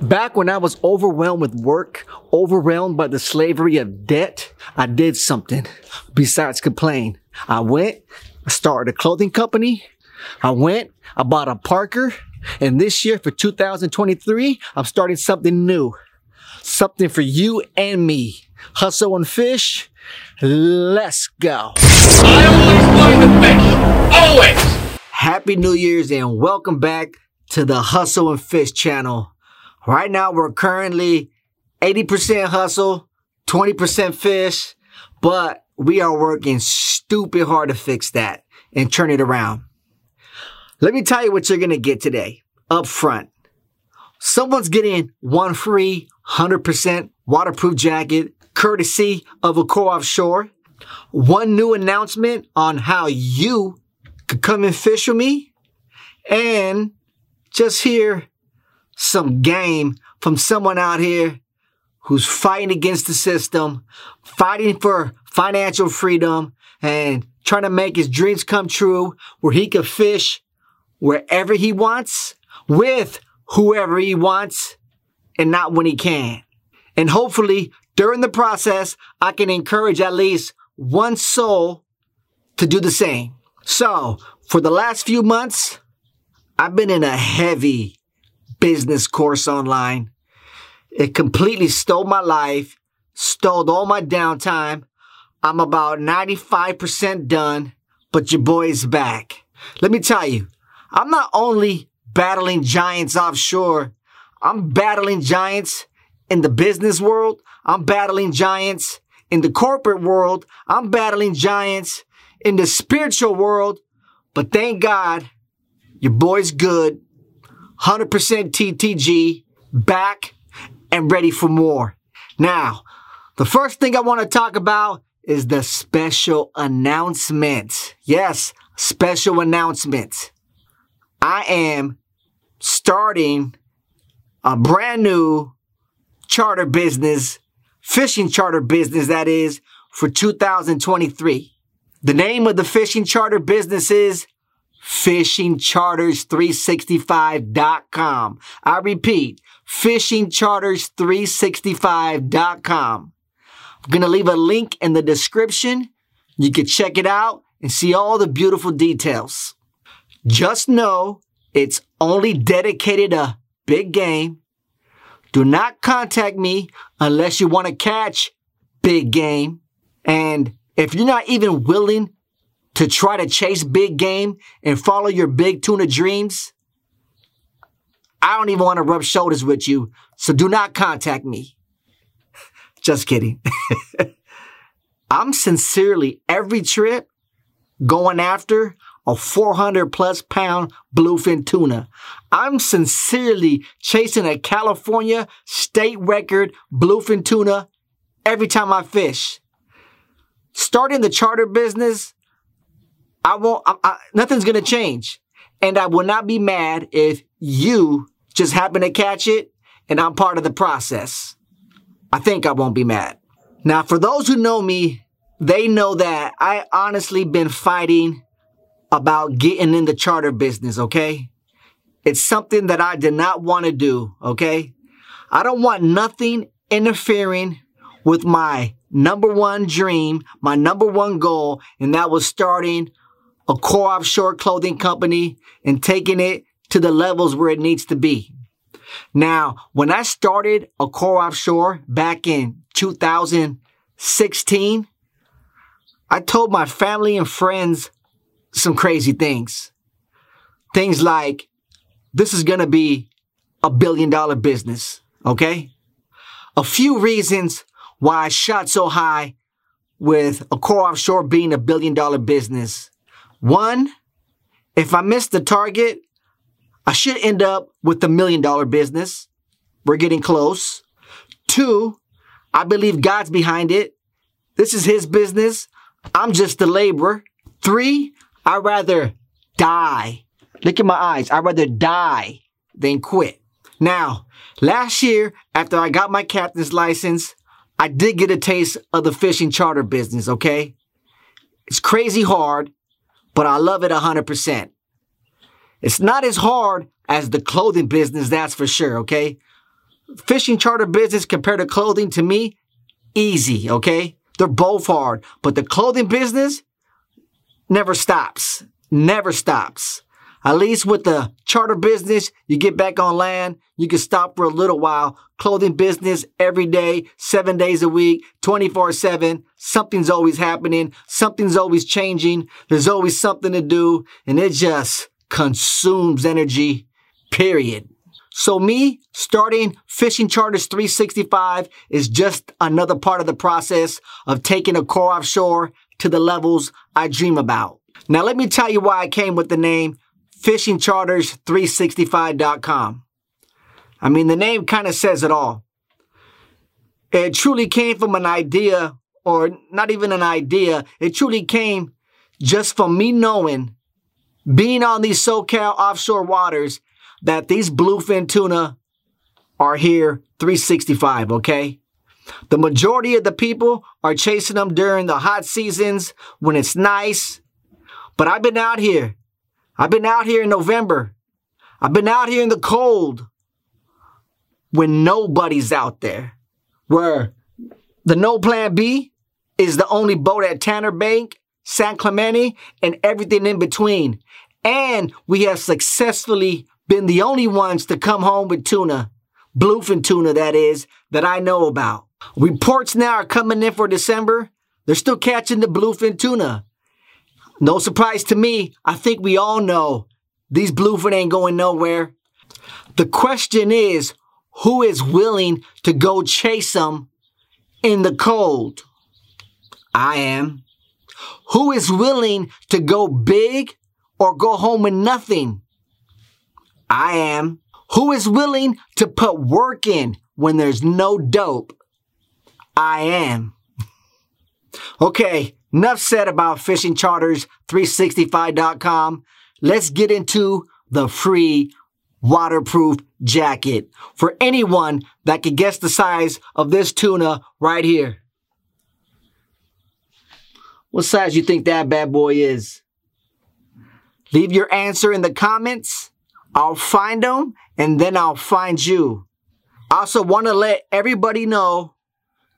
Back when I was overwhelmed with work, overwhelmed by the slavery of debt, I did something besides complain. I went, I started a clothing company. I went, I bought a Parker. And this year for 2023, I'm starting something new. Something for you and me. Hustle and fish. Let's go. I always find the fish. Always. Happy New Year's and welcome back to the Hustle and Fish channel. Right now, we're currently 80% hustle, 20% fish, but we are working stupid hard to fix that and turn it around. Let me tell you what you're going to get today up front. Someone's getting one free 100% waterproof jacket courtesy of Accor Offshore. One new announcement on how you could come and fish with me. And just hear some game from someone out here who's fighting against the system, fighting for financial freedom, and trying to make his dreams come true where he can fish wherever he wants with whoever he wants and not when he can. And hopefully during the process, I can encourage at least one soul to do the same. So for the last few months, I've been in a heavy business course online. It completely stole my life, stole all my downtime. I'm about 95% done, but your boy's back. Let me tell you, I'm not only battling giants offshore, I'm battling giants in the business world. I'm battling giants in the corporate world. I'm battling giants in the spiritual world. But thank God, your boy's good. 100% TTG, back and ready for more. Now, the first thing I want to talk about is the special announcement. Yes, special announcement. I am starting a brand new charter business, fishing charter business that is, for 2023. The name of the fishing charter business is fishingcharters365.com. I repeat, fishingcharters365.com. I'm going to leave a link in the description. You can check it out and see all the beautiful details. Just know it's only dedicated to big game. Do not contact me unless you want to catch big game. And if you're not even willing to try to chase big game and follow your big tuna dreams, I don't even want to rub shoulders with you. So do not contact me. Just kidding. I'm sincerely every trip going after a 400 plus pound bluefin tuna. I'm sincerely chasing a California state record bluefin tuna every time I fish. Starting the charter business I won't, I, I, nothing's going to change. And I will not be mad if you just happen to catch it and I'm part of the process. I think I won't be mad. Now, for those who know me, they know that I honestly been fighting about getting in the charter business, okay? It's something that I did not want to do, okay? I don't want nothing interfering with my number one dream, my number one goal, and that was starting Accor Offshore clothing company and taking it to the levels where it needs to be. Now, when I started a core Offshore back in 2016, I told my family and friends some crazy things. Things like, this is to be a billion dollar business. Okay. A few reasons why I shot so high with a core Offshore being a billion dollar business one, if I miss the target, I should end up with a million dollar business. We're getting close. Two, I believe God's behind it. This is his business. I'm just a laborer. Three, I'd rather die. Look at my eyes. I'd rather die than quit. Now, last year, after I got my captain's license, I did get a taste of the fishing charter business, okay? It's crazy hard but I love it 100%. It's not as hard as the clothing business, that's for sure, okay? fishing charter business compared to clothing to me, easy, okay? They're both hard, but the clothing business never stops. Never stops. At least with the charter business, you get back on land, you can stop for a little while. Clothing business every day, seven days a week, 24 seven. Something's always happening. Something's always changing. There's always something to do and it just consumes energy, period. So me starting Fishing Charters 365 is just another part of the process of taking a core offshore to the levels I dream about. Now let me tell you why I came with the name fishingcharters365.com. I mean, the name kind of says it all. It truly came from an idea, or not even an idea, it truly came just from me knowing, being on these SoCal offshore waters, that these bluefin tuna are here 365, okay? The majority of the people are chasing them during the hot seasons when it's nice. But I've been out here I've been out here in November. I've been out here in the cold when nobody's out there. Where the no plan B is the only boat at Tanner Bank, San Clemente, and everything in between. And we have successfully been the only ones to come home with tuna, bluefin tuna that is, that I know about. Reports now are coming in for December. They're still catching the bluefin tuna. No surprise to me, I think we all know these bluefin ain't going nowhere. The question is, who is willing to go chase them in the cold? I am. Who is willing to go big or go home with nothing? I am. Who is willing to put work in when there's no dope? I am. okay, Enough said about fishingcharters365.com. Let's get into the free waterproof jacket for anyone that can guess the size of this tuna right here. What size you think that bad boy is? Leave your answer in the comments. I'll find them and then I'll find you. I also want to let everybody know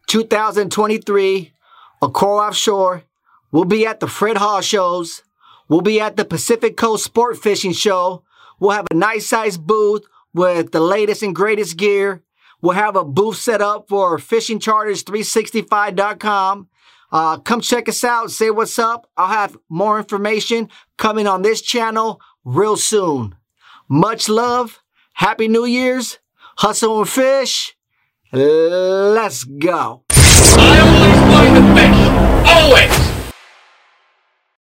2023 A core Offshore. We'll be at the Fred Hall shows. We'll be at the Pacific Coast Sport Fishing Show. We'll have a nice sized booth with the latest and greatest gear. We'll have a booth set up for fishingcharters365.com. Uh, come check us out. Say what's up. I'll have more information coming on this channel real soon. Much love. Happy New Year's. Hustle and fish. Let's go. Always!